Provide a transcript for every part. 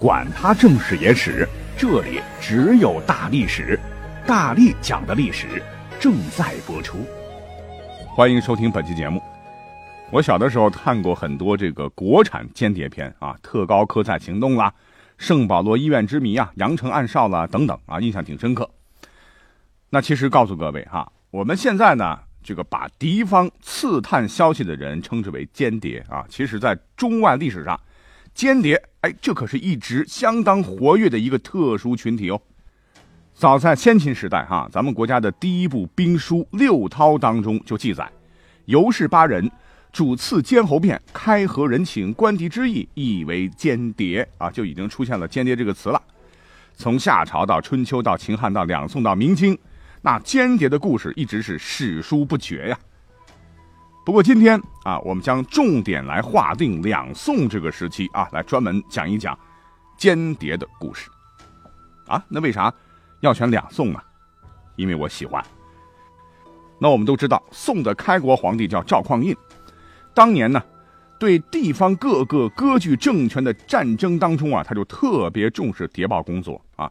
管他正史野史。这里只有大历史，大力讲的历史正在播出。欢迎收听本期节目。我小的时候看过很多这个国产间谍片啊，《特高科在行动》啦，《圣保罗医院之谜》啊，《羊城暗哨》啦等等啊，印象挺深刻。那其实告诉各位哈，我们现在呢，这个把敌方刺探消息的人称之为间谍啊，其实在中外历史上。间谍，哎，这可是一直相当活跃的一个特殊群体哦。早在先秦时代，哈，咱们国家的第一部兵书《六韬》当中就记载，尤氏八人主刺监侯变，开河人情，观敌之意，意为间谍啊，就已经出现了间谍这个词了。从夏朝到春秋到秦汉到两宋到明清，那间谍的故事一直是史书不绝呀。不过今天啊，我们将重点来划定两宋这个时期啊，来专门讲一讲间谍的故事。啊，那为啥要选两宋呢？因为我喜欢。那我们都知道，宋的开国皇帝叫赵匡胤，当年呢，对地方各个割据政权的战争当中啊，他就特别重视谍报工作啊。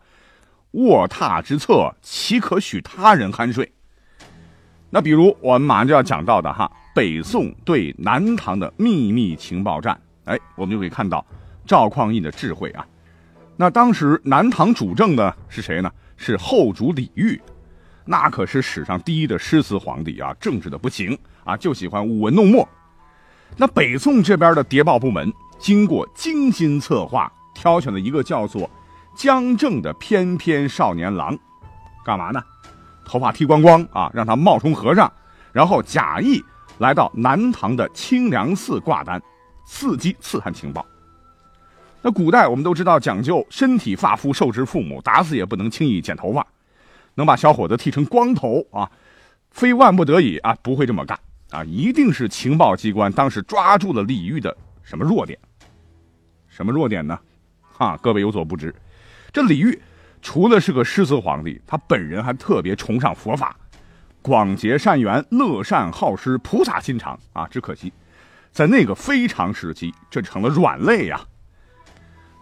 卧榻之侧，岂可许他人酣睡？那比如我们马上就要讲到的哈。北宋对南唐的秘密情报战，哎，我们就可以看到赵匡胤的智慧啊。那当时南唐主政的是谁呢？是后主李煜，那可是史上第一的诗词皇帝啊，政治的不行啊，就喜欢舞文弄墨。那北宋这边的谍报部门经过精心策划，挑选了一个叫做江正的翩翩少年郎，干嘛呢？头发剃光光啊，让他冒充和尚，然后假意。来到南唐的清凉寺挂单，伺机刺探情报。那古代我们都知道讲究身体发肤受之父母，打死也不能轻易剪头发。能把小伙子剃成光头啊，非万不得已啊，不会这么干啊，一定是情报机关当时抓住了李煜的什么弱点？什么弱点呢？哈，各位有所不知，这李煜除了是个诗词皇帝，他本人还特别崇尚佛法。广结善缘，乐善好施，菩萨心肠啊！只可惜，在那个非常时期，这成了软肋呀。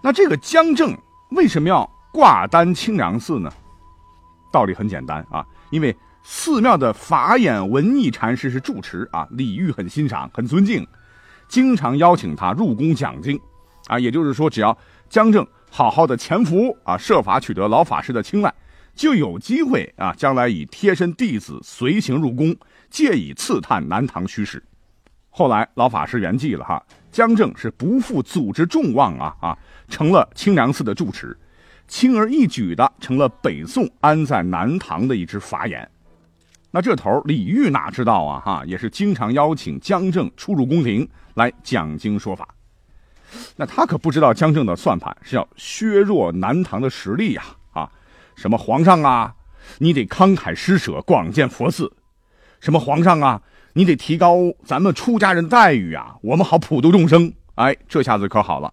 那这个江正为什么要挂单清凉寺呢？道理很简单啊，因为寺庙的法眼文艺禅师是住持啊，李煜很欣赏，很尊敬，经常邀请他入宫讲经啊。也就是说，只要江正好好的潜伏啊，设法取得老法师的青睐。就有机会啊，将来以贴身弟子随行入宫，借以刺探南唐虚实。后来老法师圆寂了哈，江正是不负组织众望啊啊，成了清凉寺的住持，轻而易举的成了北宋安在南唐的一只法眼。那这头李煜哪知道啊哈，也是经常邀请江正出入宫廷来讲经说法。那他可不知道姜正的算盘是要削弱南唐的实力呀。啊什么皇上啊，你得慷慨施舍，广建佛寺；什么皇上啊，你得提高咱们出家人的待遇啊，我们好普度众生。哎，这下子可好了，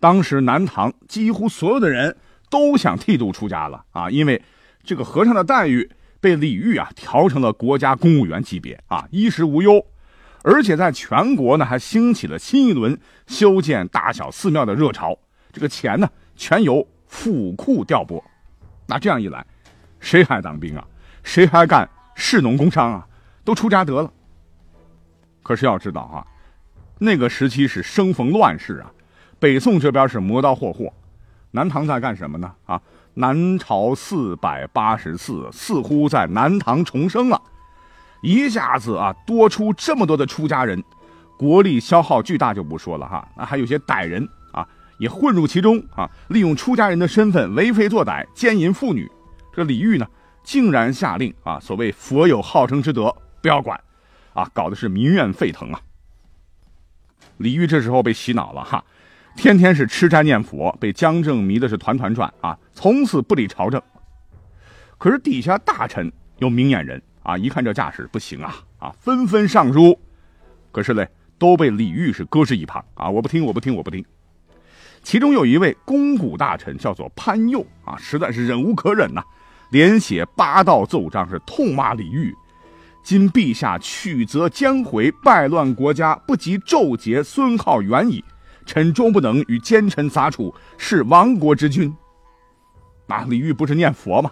当时南唐几乎所有的人都想剃度出家了啊，因为这个和尚的待遇被李煜啊调成了国家公务员级别啊，衣食无忧，而且在全国呢还兴起了新一轮修建大小寺庙的热潮，这个钱呢全由府库调拨。那这样一来，谁还当兵啊？谁还干士农工商啊？都出家得了。可是要知道啊，那个时期是生逢乱世啊，北宋这边是磨刀霍霍，南唐在干什么呢？啊，南朝四百八十四似乎在南唐重生了，一下子啊多出这么多的出家人，国力消耗巨大就不说了哈，那还有些歹人啊。也混入其中啊！利用出家人的身份为非作歹，奸淫妇女。这李煜呢，竟然下令啊，所谓佛有好生之德，不要管，啊，搞的是民怨沸腾啊！李煜这时候被洗脑了哈，天天是吃斋念佛，被江正迷的是团团转啊，从此不理朝政。可是底下大臣有明眼人啊，一看这架势不行啊啊，纷纷上书，可是嘞都被李煜是搁置一旁啊，我不听，我不听，我不听。其中有一位肱骨大臣叫做潘佑啊，实在是忍无可忍呐，连写八道奏章，是痛骂李煜。今陛下曲则将回，败乱国家，不及纣节孙浩元矣。臣终不能与奸臣杂处，是亡国之君。啊，李煜不是念佛吗？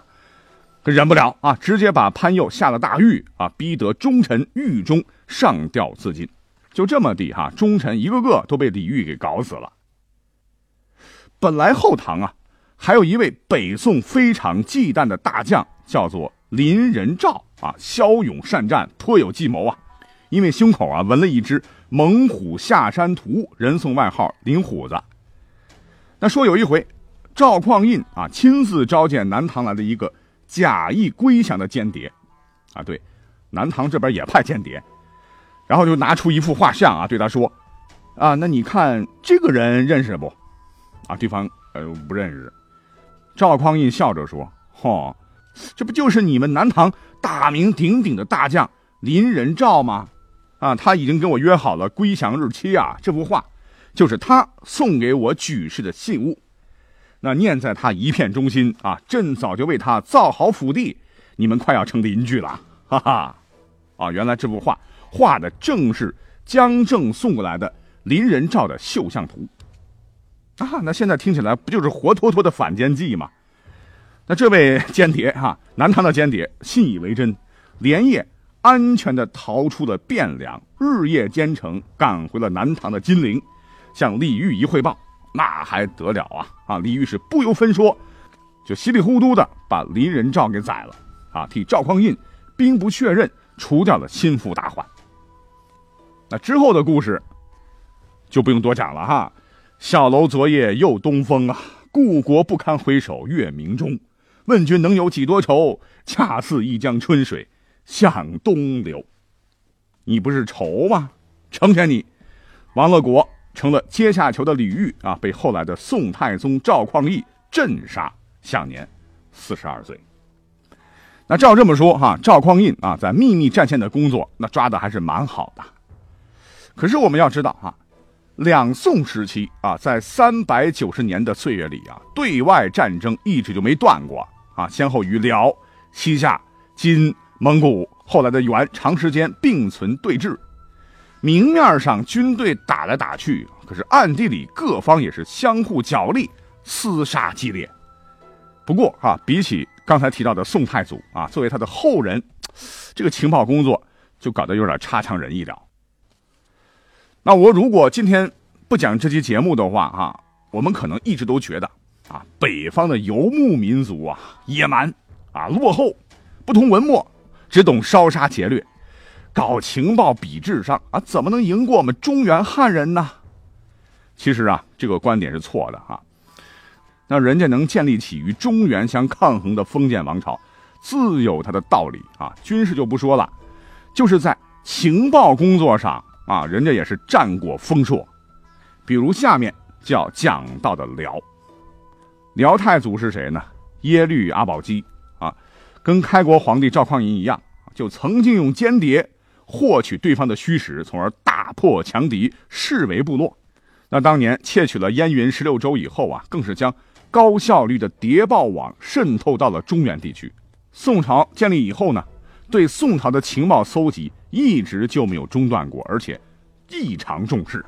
可忍不了啊，直接把潘佑下了大狱啊，逼得忠臣狱中上吊自尽。就这么地哈，忠臣一个个都被李煜给搞死了。本来后唐啊，还有一位北宋非常忌惮的大将，叫做林仁兆啊，骁勇善战，颇有计谋啊。因为胸口啊纹了一只猛虎下山图，人送外号林虎子。那说有一回，赵匡胤啊亲自召见南唐来的一个假意归降的间谍，啊对，南唐这边也派间谍，然后就拿出一幅画像啊对他说，啊那你看这个人认识不？啊对方呃不认识。赵匡胤笑着说，嚯，这不就是你们南唐大名鼎鼎的大将林仁兆吗？啊，他已经跟我约好了归降日期啊！这幅画，就是他送给我举事的信物。那念在他一片忠心啊，朕早就为他造好府邸，你们快要成邻居了，哈哈！啊，原来这幅画画的正是江正送过来的林仁兆的绣像图。啊，那现在听起来不就是活脱脱的反间计吗？那这位间谍哈，南唐的间谍信以为真，连夜。安全的逃出了汴梁，日夜兼程赶回了南唐的金陵，向李煜一汇报，那还得了啊！啊，李煜是不由分说，就稀里糊涂的把林仁兆给宰了，啊，替赵匡胤兵不血刃除掉了心腹大患。那之后的故事就不用多讲了哈。小楼昨夜又东风啊，故国不堪回首月明中。问君能有几多愁？恰似一江春水。向东流，你不是愁吗？成全你，王乐国成了阶下囚的李煜啊，被后来的宋太宗赵匡胤镇杀，享年四十二岁。那照这么说哈，赵匡胤啊，在秘密战线的工作那抓的还是蛮好的。可是我们要知道哈，两宋时期啊，在三百九十年的岁月里啊，对外战争一直就没断过啊，先后与辽、西夏、金。蒙古后来的元长时间并存对峙，明面上军队打来打去，可是暗地里各方也是相互角力，厮杀激烈。不过啊，比起刚才提到的宋太祖啊，作为他的后人，这个情报工作就搞得有点差强人意了。那我如果今天不讲这期节目的话，哈，我们可能一直都觉得啊，北方的游牧民族啊，野蛮啊，落后，不通文墨。只懂烧杀劫掠，搞情报比智商啊，怎么能赢过我们中原汉人呢？其实啊，这个观点是错的啊。那人家能建立起与中原相抗衡的封建王朝，自有它的道理啊。军事就不说了，就是在情报工作上啊，人家也是战果丰硕。比如下面就要讲到的辽，辽太祖是谁呢？耶律阿保机啊。跟开国皇帝赵匡胤一样，就曾经用间谍获取对方的虚实，从而大破强敌，视为部落。那当年窃取了燕云十六州以后啊，更是将高效率的谍报网渗透到了中原地区。宋朝建立以后呢，对宋朝的情报搜集一直就没有中断过，而且异常重视。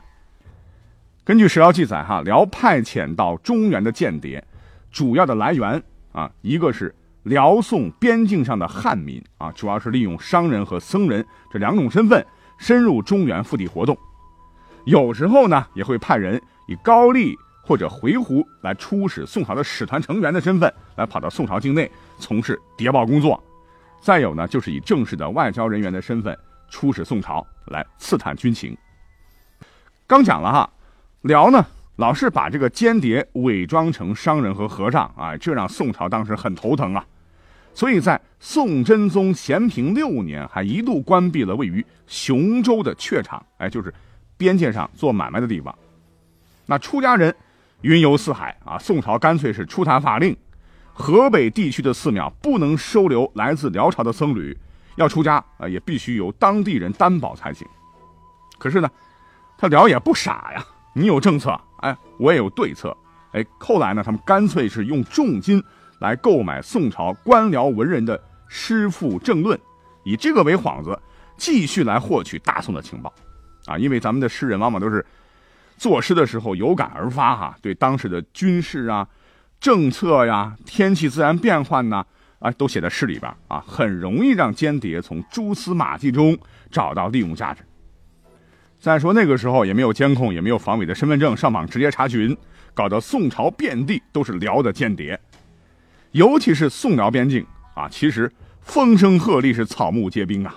根据史料记载，哈辽派遣到中原的间谍，主要的来源啊，一个是。辽宋边境上的汉民啊，主要是利用商人和僧人这两种身份深入中原腹地活动，有时候呢也会派人以高丽或者回鹘来出使宋朝的使团成员的身份来跑到宋朝境内从事谍报工作，再有呢就是以正式的外交人员的身份出使宋朝来刺探军情。刚讲了哈，辽呢。老是把这个间谍伪装成商人和和尚啊，这让宋朝当时很头疼啊。所以在宋真宗咸平六年，还一度关闭了位于雄州的榷场，哎，就是边界上做买卖的地方。那出家人云游四海啊，宋朝干脆是出台法令，河北地区的寺庙不能收留来自辽朝的僧侣，要出家啊，也必须由当地人担保才行。可是呢，他辽也不傻呀，你有政策，哎，我也有对策，哎，后来呢，他们干脆是用重金来购买宋朝官僚文人的诗赋政论，以这个为幌子，继续来获取大宋的情报，啊，因为咱们的诗人往往都是作诗的时候有感而发哈，对当时的军事啊。政策呀，天气自然变幻呐，啊，都写在诗里边啊，很容易让间谍从蛛丝马迹中找到利用价值。再说那个时候也没有监控，也没有防伪的身份证，上网直接查询，搞得宋朝遍地都是辽的间谍，尤其是宋辽边境啊，其实风声鹤唳，是草木皆兵啊。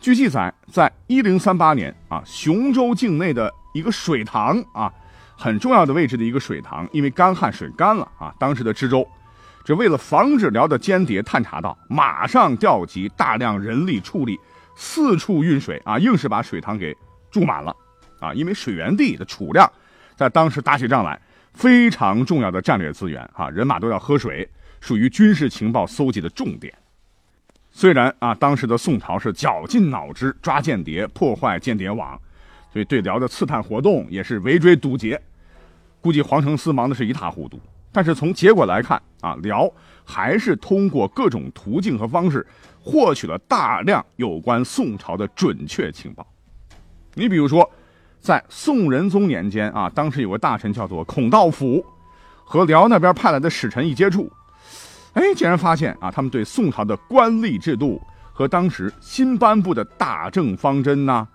据记载，在一零三八年啊，雄州境内的一个水塘啊。很重要的位置的一个水塘，因为干旱水干了啊。当时的知州，这为了防止辽的间谍探查到，马上调集大量人力畜力，四处运水啊，硬是把水塘给注满了啊。因为水源地的储量，在当时打起仗来非常重要的战略资源啊，人马都要喝水，属于军事情报搜集的重点。虽然啊，当时的宋朝是绞尽脑汁抓间谍，破坏间谍网。所以对辽的刺探活动也是围追堵截，估计皇城司忙的是一塌糊涂。但是从结果来看啊，辽还是通过各种途径和方式获取了大量有关宋朝的准确情报。你比如说，在宋仁宗年间啊，当时有个大臣叫做孔道辅，和辽那边派来的使臣一接触，哎，竟然发现啊，他们对宋朝的官吏制度和当时新颁布的大政方针呐。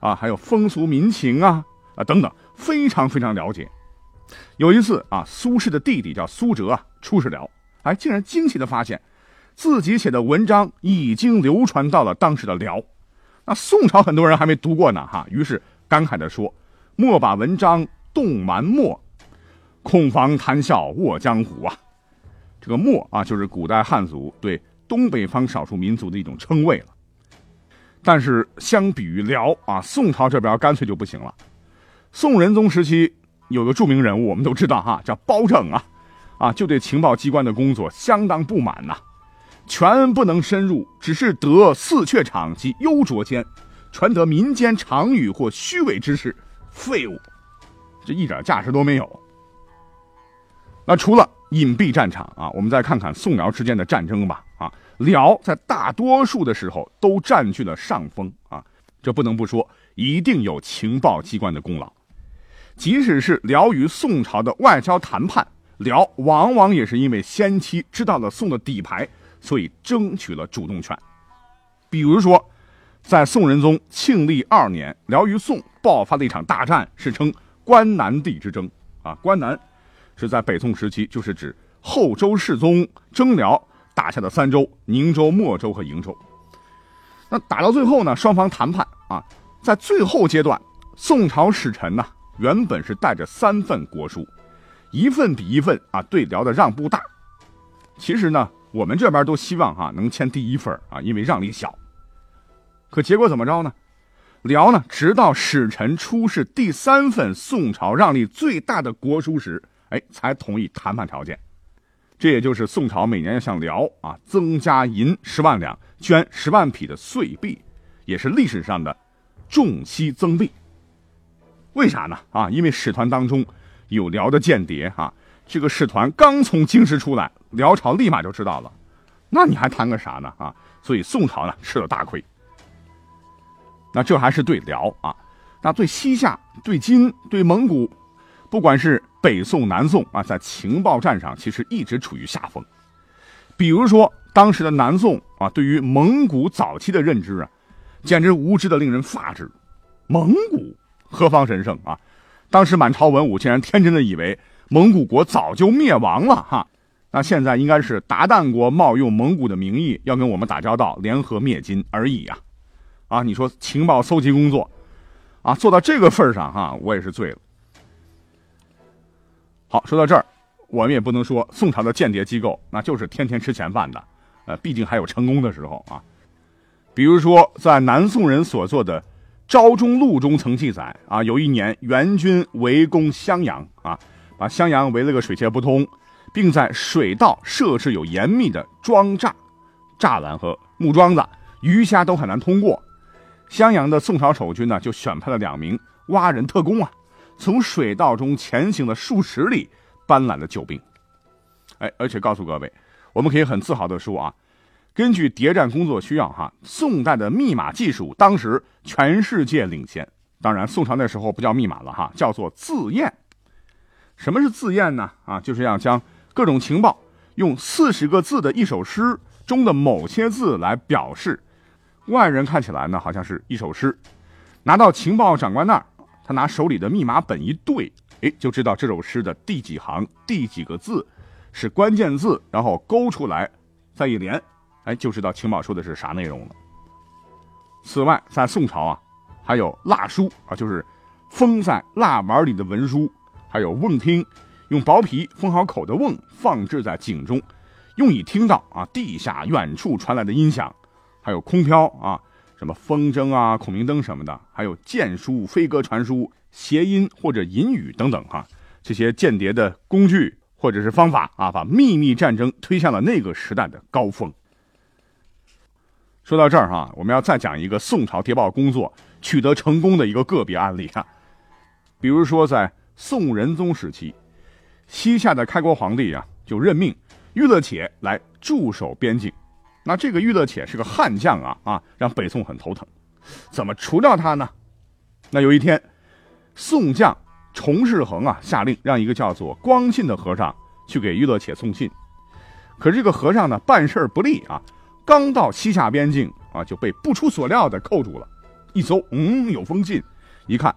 啊，还有风俗民情啊，啊等等，非常非常了解。有一次啊，苏轼的弟弟叫苏辙啊，出使辽，哎，竟然惊奇的发现，自己写的文章已经流传到了当时的辽。那宋朝很多人还没读过呢，哈，于是感慨的说：“莫把文章动蛮墨，恐防谈笑卧江湖啊。”这个墨啊，就是古代汉族对东北方少数民族的一种称谓了。但是相比于辽啊，宋朝这边干脆就不行了。宋仁宗时期有个著名人物，我们都知道哈，叫包拯啊，啊就对情报机关的工作相当不满呐，全不能深入，只是得四阙场及幽拙间，传得民间常语或虚伪之事，废物，这一点价值都没有。那除了隐蔽战场啊，我们再看看宋辽之间的战争吧啊。辽在大多数的时候都占据了上风啊，这不能不说，一定有情报机关的功劳。即使是辽与宋朝的外交谈判，辽往往也是因为先期知道了宋的底牌，所以争取了主动权。比如说，在宋仁宗庆历二年，辽与宋爆发了一场大战，是称关南地之争啊。关南是在北宋时期，就是指后周世宗征辽。打下的三州：宁州、莫州和瀛州。那打到最后呢？双方谈判啊，在最后阶段，宋朝使臣呢原本是带着三份国书，一份比一份啊对辽的让步大。其实呢，我们这边都希望哈能签第一份啊，因为让利小。可结果怎么着呢？辽呢，直到使臣出示第三份宋朝让利最大的国书时，哎，才同意谈判条件。这也就是宋朝每年要向辽啊增加银十万两，捐十万匹的岁币，也是历史上的重息增币。为啥呢？啊，因为使团当中有辽的间谍啊，这个使团刚从京师出来，辽朝立马就知道了，那你还谈个啥呢？啊，所以宋朝呢吃了大亏。那这还是对辽啊，那对西夏、对金、对蒙古。不管是北宋、南宋啊，在情报战上其实一直处于下风。比如说，当时的南宋啊，对于蒙古早期的认知啊，简直无知的令人发指。蒙古何方神圣啊？当时满朝文武竟然天真的以为蒙古国早就灭亡了哈。那现在应该是鞑靼国冒用蒙古的名义要跟我们打交道，联合灭金而已呀。啊，你说情报搜集工作啊，做到这个份上哈，我也是醉了。好，说到这儿，我们也不能说宋朝的间谍机构那就是天天吃闲饭的，呃，毕竟还有成功的时候啊。比如说，在南宋人所做的《昭中录》中曾记载啊，有一年元军围攻襄阳啊，把襄阳围了个水泄不通，并在水道设置有严密的桩栅、栅栏和木桩子，鱼虾都很难通过。襄阳的宋朝守军呢，就选派了两名蛙人特工啊，从水道中前行了数十里，搬来了救兵。哎，而且告诉各位，我们可以很自豪地说啊，根据谍战工作需要，哈，宋代的密码技术当时全世界领先。当然，宋朝那时候不叫密码了哈，叫做字验。什么是字验呢？啊，就是要将各种情报用四十个字的一首诗中的某些字来表示。外人看起来呢，好像是一首诗。拿到情报长官那儿，他拿手里的密码本一对，哎，就知道这首诗的第几行、第几个字是关键字，然后勾出来，再一连，哎，就知道情报说的是啥内容了。此外，在宋朝啊，还有蜡书啊，就是封在蜡碗里的文书，还有瓮听，用薄皮封好口的瓮，放置在井中，用以听到啊地下远处传来的音响。还有空飘啊，什么风筝啊、孔明灯什么的，还有箭书、飞鸽传书、谐音或者隐语等等哈，这些间谍的工具或者是方法啊，把秘密战争推向了那个时代的高峰。说到这儿哈，我们要再讲一个宋朝谍报工作取得成功的一个个别案例啊，比如说在宋仁宗时期，西夏的开国皇帝啊，就任命玉勒且来驻守边境。那这个玉勒且是个悍将啊啊，让北宋很头疼，怎么除掉他呢？那有一天，宋将崇世恒啊下令让一个叫做光信的和尚去给玉勒且送信，可是这个和尚呢办事不利啊，刚到西夏边境啊就被不出所料的扣住了。一搜，嗯，有封信，一看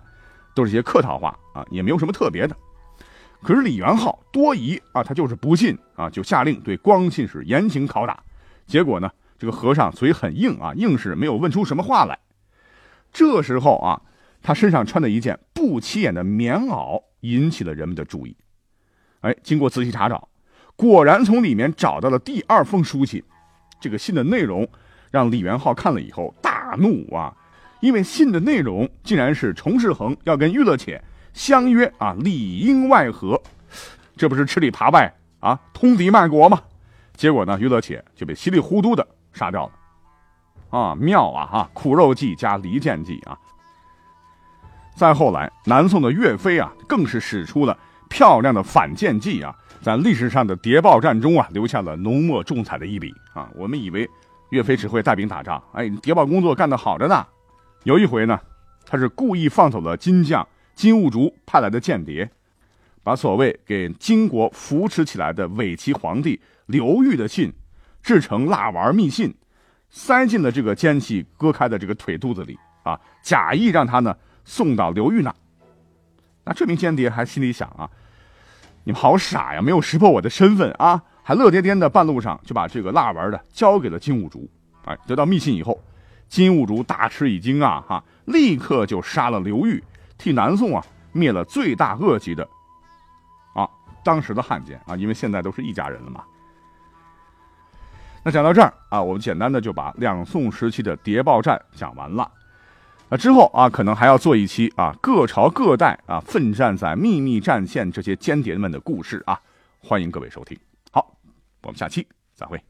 都是些客套话啊，也没有什么特别的。可是李元昊多疑啊，他就是不信啊，就下令对光信是严刑拷打。结果呢，这个和尚嘴很硬啊，硬是没有问出什么话来。这时候啊，他身上穿的一件不起眼的棉袄引起了人们的注意。哎，经过仔细查找，果然从里面找到了第二封书信。这个信的内容让李元昊看了以后大怒啊，因为信的内容竟然是崇世恒要跟玉乐且相约啊里应外合，这不是吃里扒外啊，通敌卖国吗？结果呢，于乐且就被稀里糊涂的杀掉了。啊，妙啊！哈，苦肉计加离间计啊。再后来，南宋的岳飞啊，更是使出了漂亮的反间计啊，在历史上的谍报战中啊，留下了浓墨重彩的一笔啊。我们以为岳飞只会带兵打仗，哎，谍报工作干得好着呢。有一回呢，他是故意放走了金将金兀术派来的间谍，把所谓给金国扶持起来的伪齐皇帝。刘裕的信制成蜡丸密信，塞进了这个奸细割开的这个腿肚子里啊，假意让他呢送到刘裕那。那这名间谍还心里想啊，你们好傻呀，没有识破我的身份啊，还乐颠颠的半路上就把这个蜡丸的交给了金兀术。哎，得到密信以后，金兀术大吃一惊啊，哈，立刻就杀了刘裕，替南宋啊灭了罪大恶极的啊当时的汉奸啊，因为现在都是一家人了嘛。那讲到这儿啊，我们简单的就把两宋时期的谍报战讲完了。那之后啊，可能还要做一期啊，各朝各代啊奋战在秘密战线这些间谍们的故事啊，欢迎各位收听。好，我们下期再会。